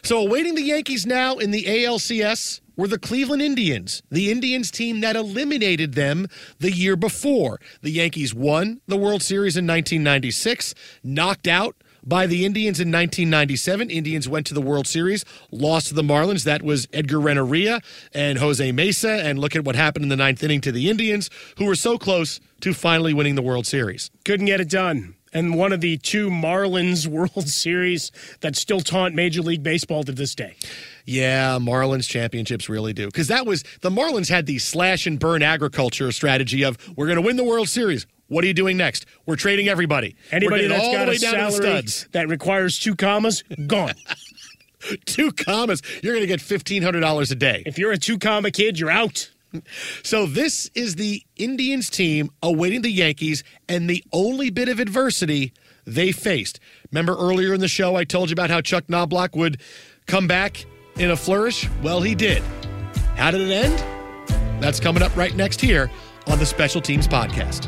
So awaiting the Yankees now in the ALCS were the Cleveland Indians, the Indians team that eliminated them the year before. The Yankees won the World Series in 1996, knocked out by the Indians in 1997. Indians went to the World Series, lost to the Marlins. That was Edgar Renteria and Jose Mesa. And look at what happened in the ninth inning to the Indians, who were so close to finally winning the World Series.
Couldn't get it done. And one of the two Marlins World Series that still taunt Major League Baseball to this day.
Yeah, Marlins championships really do. Because that was the Marlins had the slash and burn agriculture strategy of we're going to win the World Series. What are you doing next? We're trading everybody.
Anybody that's
all
got
the
a
way down to the
salary
studs.
that requires two commas, gone.
two commas. You're going to get fifteen hundred dollars a day.
If you're a two comma kid, you're out.
So this is the Indians team awaiting the Yankees, and the only bit of adversity they faced. Remember earlier in the show, I told you about how Chuck Knoblauch would come back in a flourish? Well, he did. How did it end? That's coming up right next here on the Special Teams Podcast.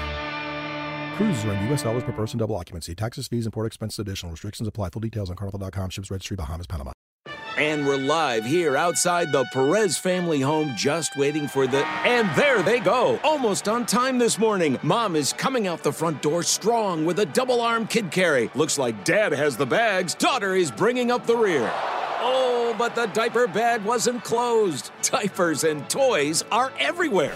Cruises are in U.S. dollars per person, double occupancy. Taxes, fees, and port expenses additional. Restrictions apply. Full details on carnival.com. Ships registry, Bahamas, Panama.
And we're live here outside the Perez family home, just waiting for the. And there they go! Almost on time this morning. Mom is coming out the front door strong with a double arm kid carry. Looks like dad has the bags. Daughter is bringing up the rear. Oh, but the diaper bag wasn't closed. Diapers and toys are everywhere.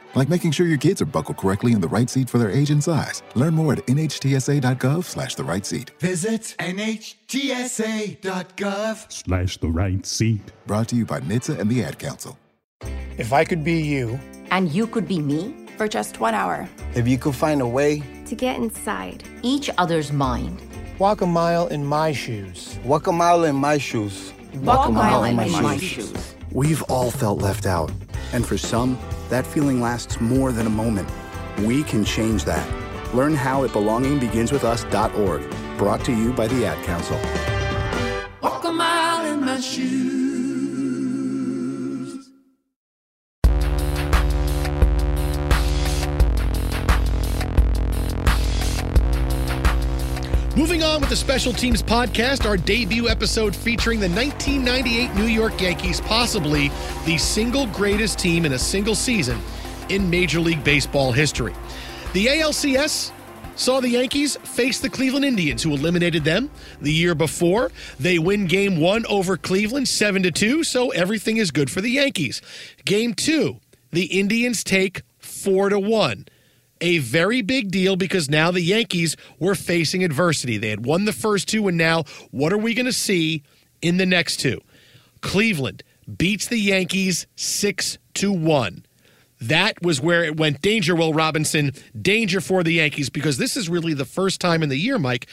like making sure your kids are buckled correctly in the right seat for their age and size. Learn more at nhtsa.gov slash the right seat.
Visit NHTSA.gov.
Slash the right seat.
Brought to you by NHTSA and the Ad Council.
If I could be you,
and you could be me for just one hour,
if you could find a way
to get inside
each other's mind,
walk a mile in my shoes,
walk a mile in my shoes,
walk, walk a mile, in, my, my shoes. shoes.
We've all felt left out, and for some, that feeling lasts more than a moment. We can change that. Learn how at belongingbeginswithus.org. Brought to you by the Ad Council.
Walk a mile in my shoes.
Moving on with the Special Teams podcast, our debut episode featuring the 1998 New York Yankees, possibly the single greatest team in a single season in Major League Baseball history. The ALCS saw the Yankees face the Cleveland Indians, who eliminated them the year before. They win game one over Cleveland, 7 to 2, so everything is good for the Yankees. Game two, the Indians take 4 to 1 a very big deal because now the Yankees were facing adversity. They had won the first two, and now what are we going to see in the next two? Cleveland beats the Yankees 6 to 1. That was where it went danger, Will Robinson. Danger for the Yankees because this is really the first time in the year, Mike,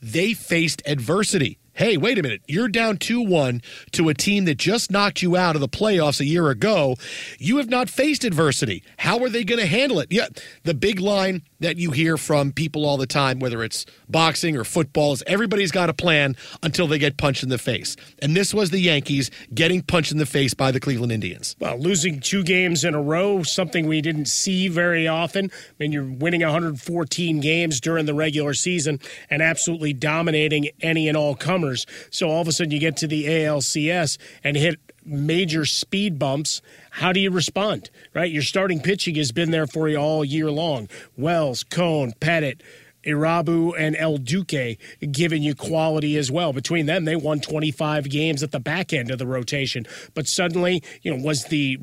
they faced adversity. Hey, wait a minute. You're down 2 1 to a team that just knocked you out of the playoffs a year ago. You have not faced adversity. How are they going to handle it? Yeah, the big line that you hear from people all the time, whether it's boxing or football, is everybody's got a plan until they get punched in the face. And this was the Yankees getting punched in the face by the Cleveland Indians.
Well, losing two games in a row, something we didn't see very often. I mean, you're winning 114 games during the regular season and absolutely dominating any and all comers. So all of a sudden you get to the ALCS and hit major speed bumps, how do you respond? Right? Your starting pitching has been there for you all year long. Wells, Cone, Pettitte, Irabu and El Duque giving you quality as well. Between them, they won 25 games at the back end of the rotation. But suddenly, you know, was the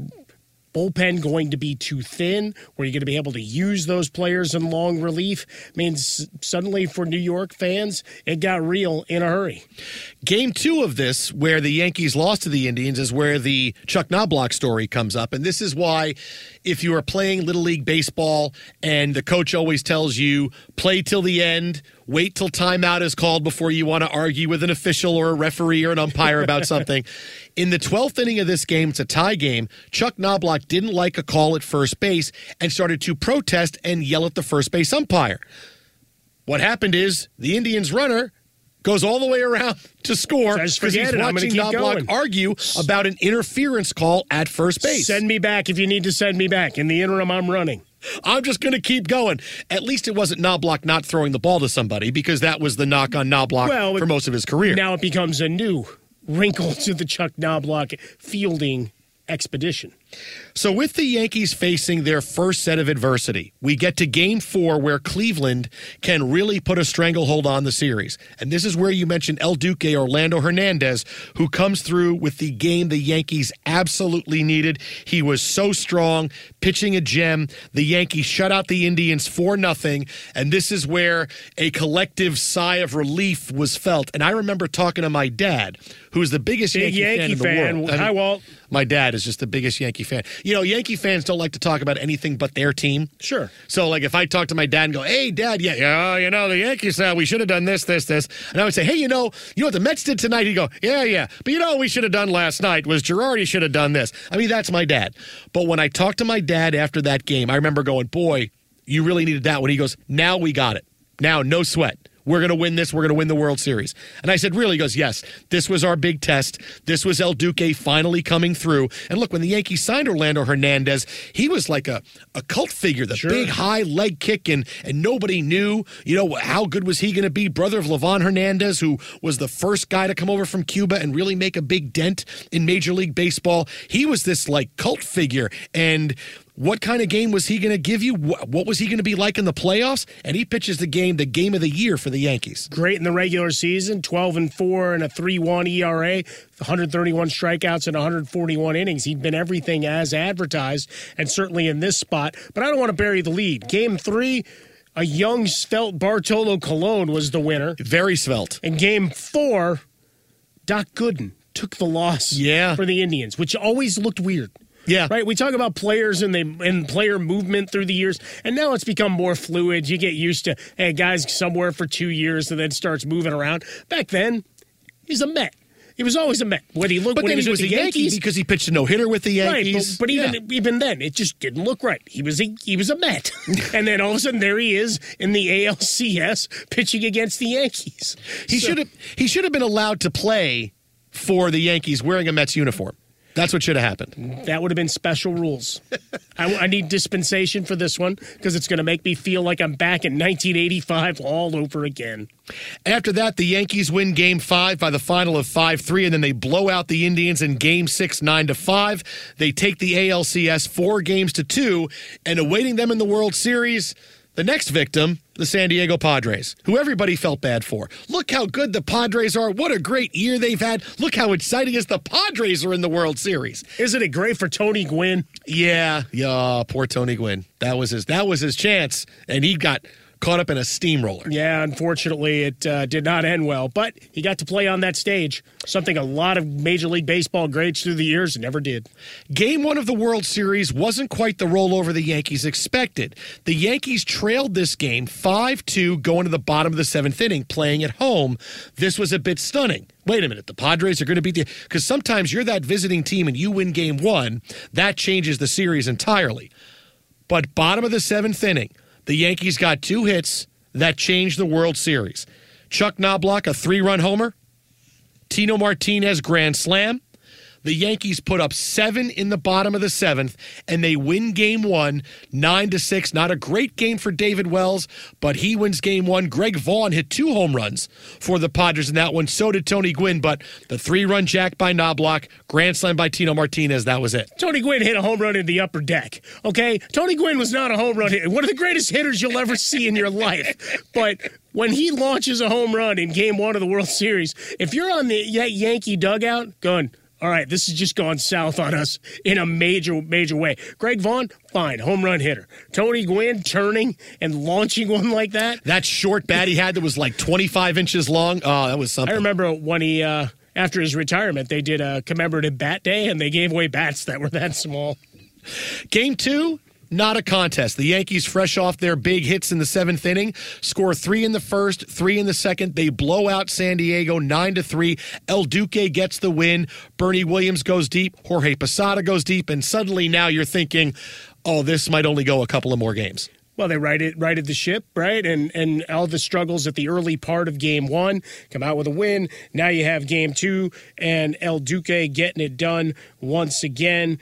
bullpen going to be too thin? Were you going to be able to use those players in long relief? I mean, suddenly for New York fans, it got real in a hurry.
Game two of this, where the Yankees lost to the Indians, is where the Chuck Knoblauch story comes up. And this is why, if you are playing Little League Baseball and the coach always tells you, play till the end, wait till timeout is called before you want to argue with an official or a referee or an umpire about something. In the 12th inning of this game, it's a tie game. Chuck Knoblauch didn't like a call at first base and started to protest and yell at the first base umpire. What happened is the Indians runner goes all the way around to score because he's watching Knoblauch argue about an interference call at first base.
Send me back if you need to send me back. In the interim, I'm running.
I'm just going to keep going. At least it wasn't Knoblauch not throwing the ball to somebody because that was the knock on Knoblauch well, for most of his career.
Now it becomes a new wrinkle to the Chuck Knoblauch fielding expedition.
So, with the Yankees facing their first set of adversity, we get to game four where Cleveland can really put a stranglehold on the series. And this is where you mentioned El Duque, Orlando Hernandez, who comes through with the game the Yankees absolutely needed. He was so strong, pitching a gem. The Yankees shut out the Indians for nothing. And this is where a collective sigh of relief was felt. And I remember talking to my dad, who's the biggest
Big
Yankee,
Yankee
fan in the
world.
world.
Hi, Walt.
My dad is just the biggest Yankee fan. You know, Yankee fans don't like to talk about anything but their team.
Sure.
So, like, if I talk to my dad and go, "Hey, Dad, yeah, yeah, you know, the Yankees, uh, we should have done this, this, this," and I would say, "Hey, you know, you know what the Mets did tonight?" He'd go, "Yeah, yeah, but you know, what we should have done last night was Girardi should have done this." I mean, that's my dad. But when I talked to my dad after that game, I remember going, "Boy, you really needed that." When he goes, "Now we got it. Now, no sweat." We're going to win this. We're going to win the World Series. And I said, Really? He goes, Yes. This was our big test. This was El Duque finally coming through. And look, when the Yankees signed Orlando Hernandez, he was like a, a cult figure, the
Sure.
big high leg kick, and, and nobody knew, you know, how good was he going to be? Brother of Livan Hernandez, who was the first guy to come over from Cuba and really make a big dent in Major League Baseball. He was this like cult figure. And what kind of game was he going to give you? What was he going to be like in the playoffs? And he pitches the game, the game of the year for the Yankees.
Great in the regular season, 12 and 4 and a 3-1 ERA, 131 strikeouts and 141 innings. He'd been everything as advertised and certainly in this spot. But I don't want to bury the lead. Game 3 a young svelte Bartolo Colon was the winner.
Very svelte.
In game 4 Doc Gooden took the loss
Yeah.
for the Indians, which always looked weird.
Yeah.
Right. We talk about players and they and player movement through the years, and now it's become more fluid. You get used to hey, guys somewhere for two years and then starts moving around. Back then, he's a Met. He was always a Met. When he looked,
But
when
then
he was,
a
with
Yankee
Yankees,
because he pitched a no hitter with the Yankees.
Right, but, but even
Yeah.
even then, it just didn't look right. He was a he was a Met, and then all of a sudden there he is in the ALCS pitching against the Yankees.
he
So-
should have he should have been allowed to play for the Yankees wearing a Mets uniform. That's what should have happened.
That would have been special rules. I, I need dispensation for this one because it's going to make me feel like I'm back in 1985 all over again.
After that, the Yankees win game five by the final of 5 3, and then they blow out the Indians in game six, 9 to 5. They take the ALCS four games to two, and awaiting them in the World Series, the next victim, the San Diego Padres, who everybody felt bad for. Look how good the Padres are. What a great year they've had. Look how exciting is the Padres are in the World Series.
Isn't it great for Tony Gwynn?
Yeah, yeah, poor Tony Gwynn. That was his that was his chance, and he got caught up in a steamroller.
Yeah, unfortunately, it uh, did not end well, but he got to play on that stage, something a lot of Major League Baseball greats through the years never did.
Game one of the World Series wasn't quite the rollover the Yankees expected. The Yankees trailed this game 5 2 going to the bottom of the seventh inning, playing at home. This was a bit stunning. Wait a minute, the Padres are going to beat the. Because sometimes you're that visiting team and you win game one, that changes the series entirely. But bottom of the seventh inning, the Yankees got two hits that changed the World Series. Chuck Knoblauch, a three run homer, Tino Martinez, grand slam. The Yankees put up seven in the bottom of the seventh, and they win game one, nine to six. Not a great game for David Wells, but he wins game one. Greg Vaughn hit two home runs for the Padres in that one. So did Tony Gwynn, but the three run jack by Knoblauch, grand slam by Tino Martinez, that was it.
Tony Gwynn hit a home run in the upper deck. Okay, Tony Gwynn was not a home run hitter. One of the greatest hitters you'll ever see in your life. But when he launches a home run in Game One of the World Series, if you're on the Yankee dugout, going, all right, this has just gone south on us in a major, major way. Greg Vaughn, fine, home run hitter. Tony Gwynn turning and launching one like that.
That short bat he had that was like 25 inches long. Oh, that was something.
I remember when he, uh, after his retirement, they did a commemorative bat day and they gave away bats that were that small.
Game two, not a contest. The Yankees, fresh off their big hits in the seventh inning, score three in the first, three in the second. They blow out San Diego nine to three. El Duque gets the win. Bernie Williams goes deep. Jorge Posada goes deep, and suddenly now you're thinking, oh, this might only go a couple of more games.
Well, they righted righted the ship, right? And and all the struggles at the early part of game one come out with a win. Now you have game two and El Duque getting it done once again.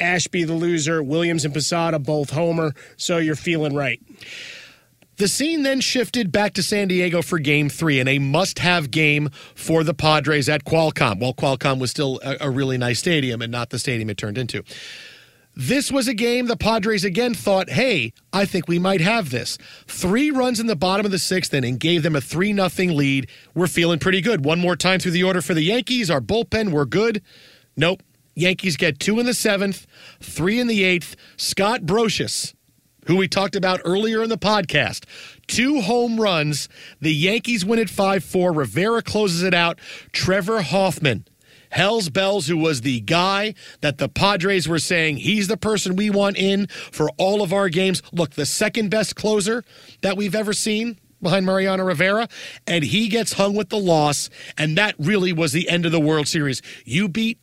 Ashby the loser, Williams and Posada both homer, so you're feeling right.
The scene then shifted back to San Diego for game three and a must have game for the Padres at Qualcomm. Well, Qualcomm was still a, a, really nice stadium and not the stadium it turned into. This was a game the Padres again thought, hey, I think we might have this. Three runs in the bottom of the sixth inning gave them a 3 0 lead. We're feeling pretty good. One more time through the order for the Yankees. Our bullpen, we're good. Nope. Yankees get two in the seventh, three in the eighth. Scott Brosius, who we talked about earlier in the podcast, two home runs. The Yankees win at 5 4. Rivera closes it out. Trevor Hoffman. Hell's Bells, who was the guy that the Padres were saying he's the person we want in for all of our games. Look, the second best closer that we've ever seen behind Mariano Rivera, and he gets hung with the loss, and that really was the end of the World Series. You beat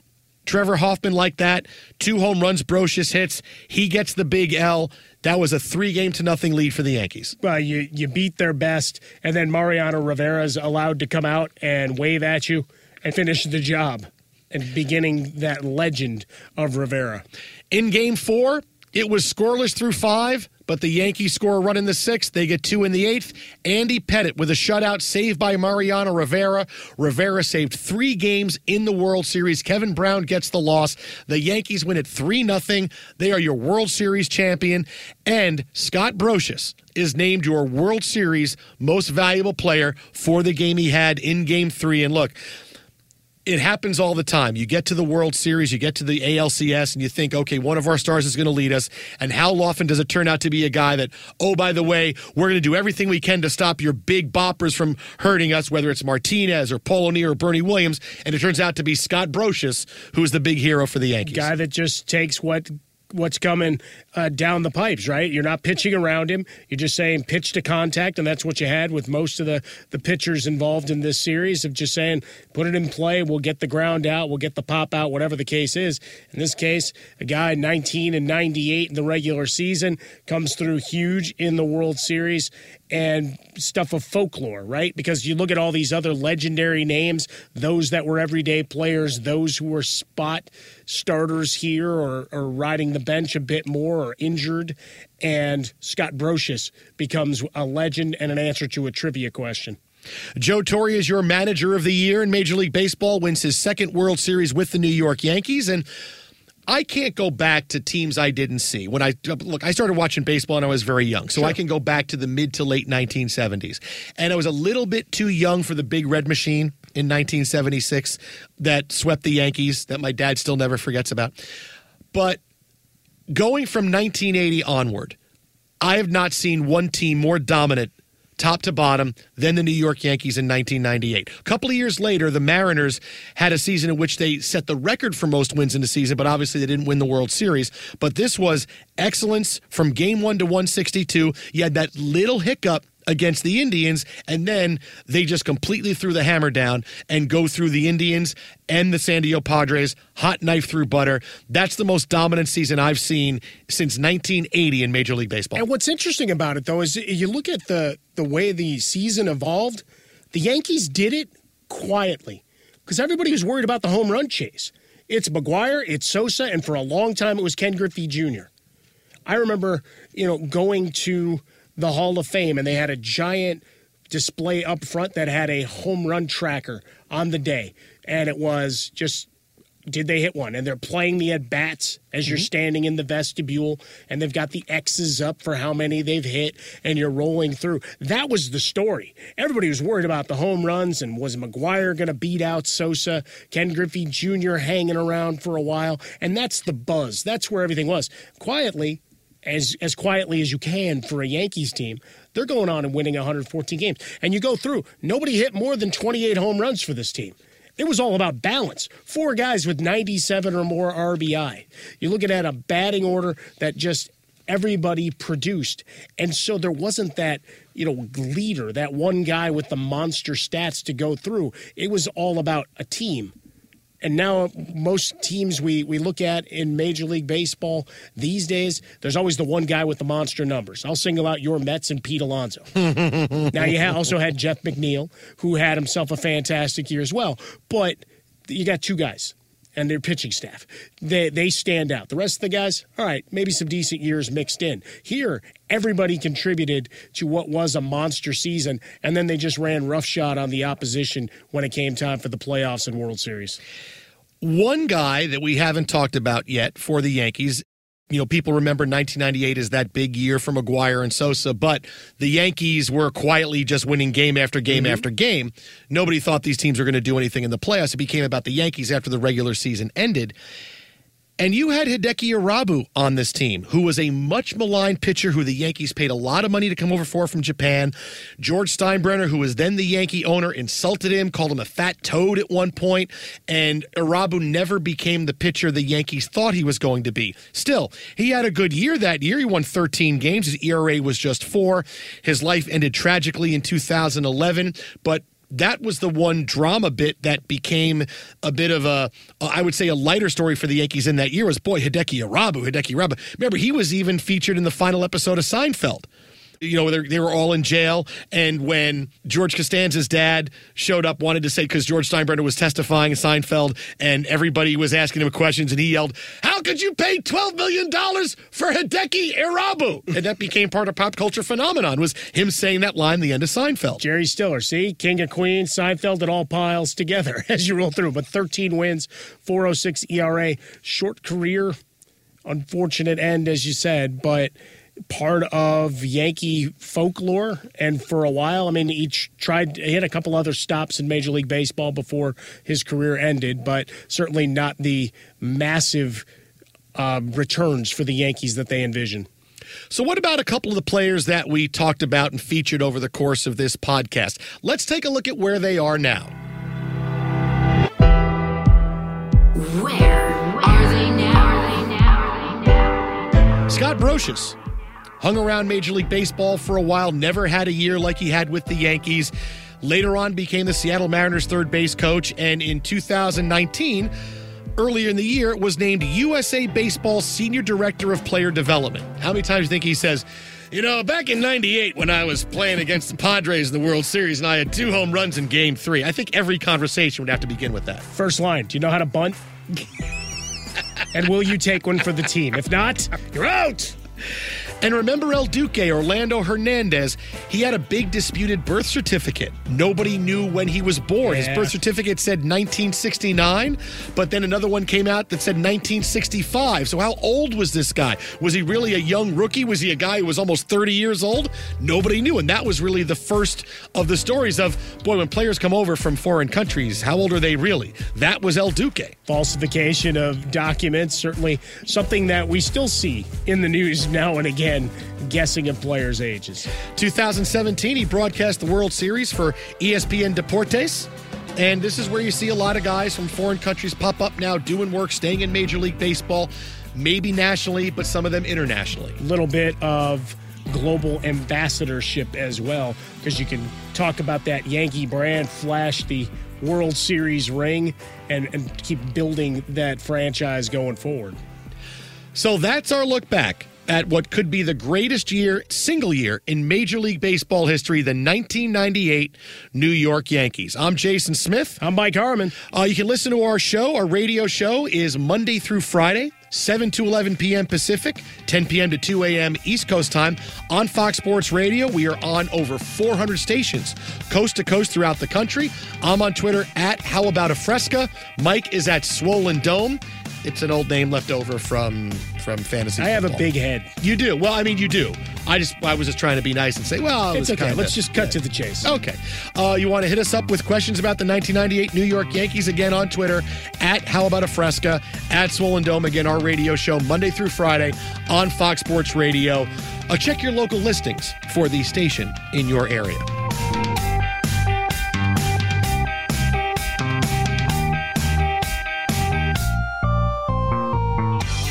Trevor Hoffman like that. Two home runs, Brosius hits. He gets the big L. That was a three game to nothing lead for the Yankees.
Well, you, you beat their best, and then Mariano Rivera is allowed to come out and wave at you and finish the job and beginning that legend of Rivera.
In game four, it was scoreless through five, but the Yankees score a run in the sixth. They get two in the eighth. Andy Pettitte with a shutout saved by Mariano Rivera. Rivera saved three games in the World Series. Kevin Brown gets the loss. The Yankees win it 3 0. They are your World Series champion. And Scott Brosius is named your World Series most valuable player for the game he had in game three. And look, it happens all the time. You get to the World Series, you get to the ALCS, and you think, okay, one of our stars is going to lead us. And how often does it turn out to be a guy that, oh, by the way, we're going to do everything we can to stop your big boppers from hurting us, whether it's Martinez or Paul O'Neill or Bernie Williams, and it turns out to be Scott Brosius, who's the big hero for the Yankees.
Guy that just takes what what's coming uh, down the pipes, right? You're not pitching around him. You're just saying pitch to contact, and that's what you had with most of the the pitchers involved in this series of just saying put it in play. We'll get the ground out. We'll get the pop out. Whatever the case is. In this case, a guy 19 and 98 in the regular season comes through huge in the World Series and stuff of folklore, right? Because you look at all these other legendary names, those that were everyday players, those who were spot starters here or, or riding the bench a bit more or injured. And Scott Brosius becomes a legend and an answer to a trivia question.
Joe Torre is your manager of the year in Major League Baseball, wins his second World Series with the New York Yankees. And I can't go back to teams I didn't see. When I look, I started watching baseball when I was very young, so sure. I can go back to the mid to late 1970s. And I was a little bit too young for the Big Red Machine in 1976 that swept the Yankees that my dad still never forgets about. But going from 1980 onward, I have not seen one team more dominant top to bottom, than the New York Yankees in 1998. A couple of years later, the Mariners had a season in which they set the record for most wins in the season, but obviously they didn't win the World Series. But this was excellence from game one to 162. You had that little hiccup against the Indians, and then they just completely threw the hammer down and go through the Indians and the San Diego Padres, hot knife through butter. That's the most dominant season I've seen since 1980 in Major League Baseball.
And what's interesting about it, though, is you look at the the way the season evolved. The Yankees did it quietly because everybody was worried about the home run chase. It's McGwire, it's Sosa, and for a long time it was Ken Griffey Jr. I remember, you know, going to the Hall of Fame and they had a giant display up front that had a home run tracker on the day. And it was just did they hit one? And they're playing the at bats as you're mm-hmm. standing in the vestibule, and they've got the X's up for how many they've hit, and you're rolling through. That was the story. Everybody was worried about the home runs, and was McGwire going to beat out Sosa? Ken Griffey Jr. hanging around for a while, and that's the buzz. That's where everything was. Quietly, as as quietly as you can for a Yankees team, they're going on and winning 114 games. And you go through, nobody hit more than 28 home runs for this team. It was all about balance. Four guys with 97 or more RBI. You're looking at a batting order that just everybody produced. And so there wasn't that, you know, leader, that one guy with the monster stats to go through. It was all about a team. And now most teams we, we look at in Major League Baseball these days, there's always the one guy with the monster numbers. I'll single out your Mets and Pete Alonso. now you also had Jeff McNeil, who had himself a fantastic year as well. But you got two guys and their pitching staff. They they stand out. The rest of the guys, all right, maybe some decent years mixed in. Here, everybody contributed to what was a monster season, and then they just ran roughshod on the opposition when it came time for the playoffs and World Series.
One guy that we haven't talked about yet for the Yankees. You know, people remember 1998 as that big year for McGwire and Sosa, but the Yankees were quietly just winning game after game
Mm-hmm.
after game. Nobody thought these teams were going to do anything in the playoffs. It became about the Yankees after the regular season ended. And you had Hideki Irabu on this team, who was a much maligned pitcher who the Yankees paid a lot of money to come over for from Japan. George Steinbrenner, who was then the Yankee owner, insulted him, called him a fat toad at one point, and Arabu never became the pitcher the Yankees thought he was going to be. Still, he had a good year that year. He won 13 games. His ERA was just four. His life ended tragically in 2011, but that was the one drama bit that became a bit of a, I would say, a lighter story for the Yankees in that year was boy Hideki Irabu. Hideki Irabu. Remember, he was even featured in the final episode of Seinfeld. You know, they were all in jail, and when George Costanza's dad showed up, wanted to say because George Steinbrenner was testifying in Seinfeld, and everybody was asking him questions, and he yelled, "How could you pay twelve million dollars for Hideki Irabu?" And that became part of pop culture phenomenon. Was him saying that line the end of Seinfeld.
Jerry Stiller, see, King of Queens, Seinfeld, it all piles together as you roll through. But 13 wins, 406 ERA, short career, unfortunate end, as you said, but part of Yankee folklore. And for a while, I mean, each tried, he had a couple other stops in Major League Baseball before his career ended, but certainly not the massive uh, returns for the Yankees that they envision.
So, what about a couple of the players that we talked about and featured over the course of this podcast? Let's take a look at where they are now.
Where are they now?
Scott Brosius hung around Major League Baseball for a while, never had a year like he had with the Yankees. Later on, became the Seattle Mariners third base coach, and in 2019, earlier in the year, was named USA Baseball Senior Director of Player Development. How many times do you think he says, you know, back in 98 when I was playing against the Padres in the World Series and I had two home runs in game three? I think every conversation would have to begin with that.
First line, do you know how to bunt? and will you take one for the team? If not, you're out.
And remember El Duque, Orlando Hernandez, he had a big disputed birth certificate. Nobody knew when he was born. His birth certificate said 1969, but then another one came out that said 1965. So how old was this guy? Was he really a young rookie? Was he a guy who was almost 30 years old? Nobody knew. And that was really the first of the stories of, boy, when players come over from foreign countries, how old are they really? That was El Duque.
Falsification of documents, certainly something that we still see in the news now and again, guessing at players' ages.
2017, he broadcast the World Series for ESPN Deportes. And this is where you see a lot of guys from foreign countries pop up now doing work, staying in Major League Baseball, maybe nationally, but some of them internationally.
A little bit of global ambassadorship as well, because you can talk about that Yankee brand, flash the World Series ring, and, and keep building that franchise going forward.
So that's our look back at what could be the greatest year, single year in Major League Baseball history, the 1998 New York Yankees. I'm Jason Smith.
I'm Mike Harmon.
Uh, you can listen to our show. Our radio show is Monday through Friday. 7 to 11 p.m. Pacific, 10 p.m. to 2 a.m. East Coast time on Fox Sports Radio. We are on over 400 stations, coast to coast throughout the country. I'm on Twitter at How About a Fresca. Mike is at Swollen Dome. It's an old name left over from from fantasy.
I have a big head.
You do. Well, I mean, you do. I just I was just trying to be nice and say, well, it
It's okay.
kinda-
Let's just cut to the chase.
Okay. Uh, you want to hit us up with questions about the 1998 New York Yankees again on Twitter at How About a Fresca, at Swollen Dome. Again, our radio show Monday through Friday on Fox Sports Radio. Uh, check your local listings for the station in your area.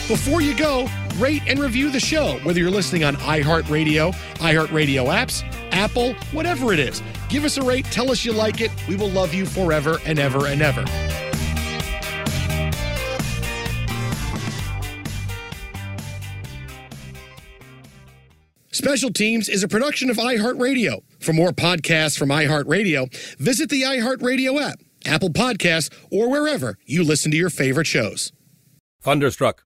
Before you go, rate and review the show, whether you're listening on iHeartRadio, iHeartRadio apps, Apple, whatever it is. Give us a rate, tell us you like it. We will love you forever and ever and ever. Special Teams is a production of iHeartRadio. For more podcasts from iHeartRadio, visit the iHeartRadio app, Apple Podcasts, or wherever you listen to your favorite shows.
Thunderstruck.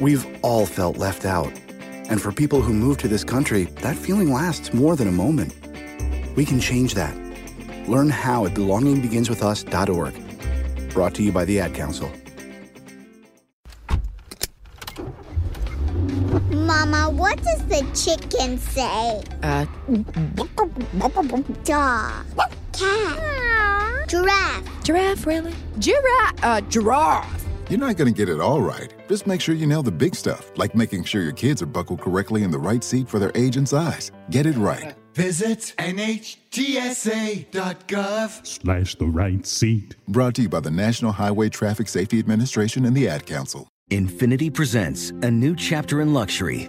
We've all felt left out. And for people who move to this country, that feeling lasts more than a moment. We can change that. Learn how at belongingbeginswithus.org. Brought to you by the Ad Council.
Mama, what does the chicken say?
Uh,
Dog. Cat. Giraffe.
giraffe, really? Giraffe, uh, giraffe.
You're not going to get it all right. Just make sure you nail the big stuff, like making sure your kids are buckled correctly in the right seat for their age and size. Get it right.
Visit NHTSA.gov.
Slash the right seat.
Brought to you by the National Highway Traffic Safety Administration and the Ad Council.
Infiniti presents a new chapter in luxury,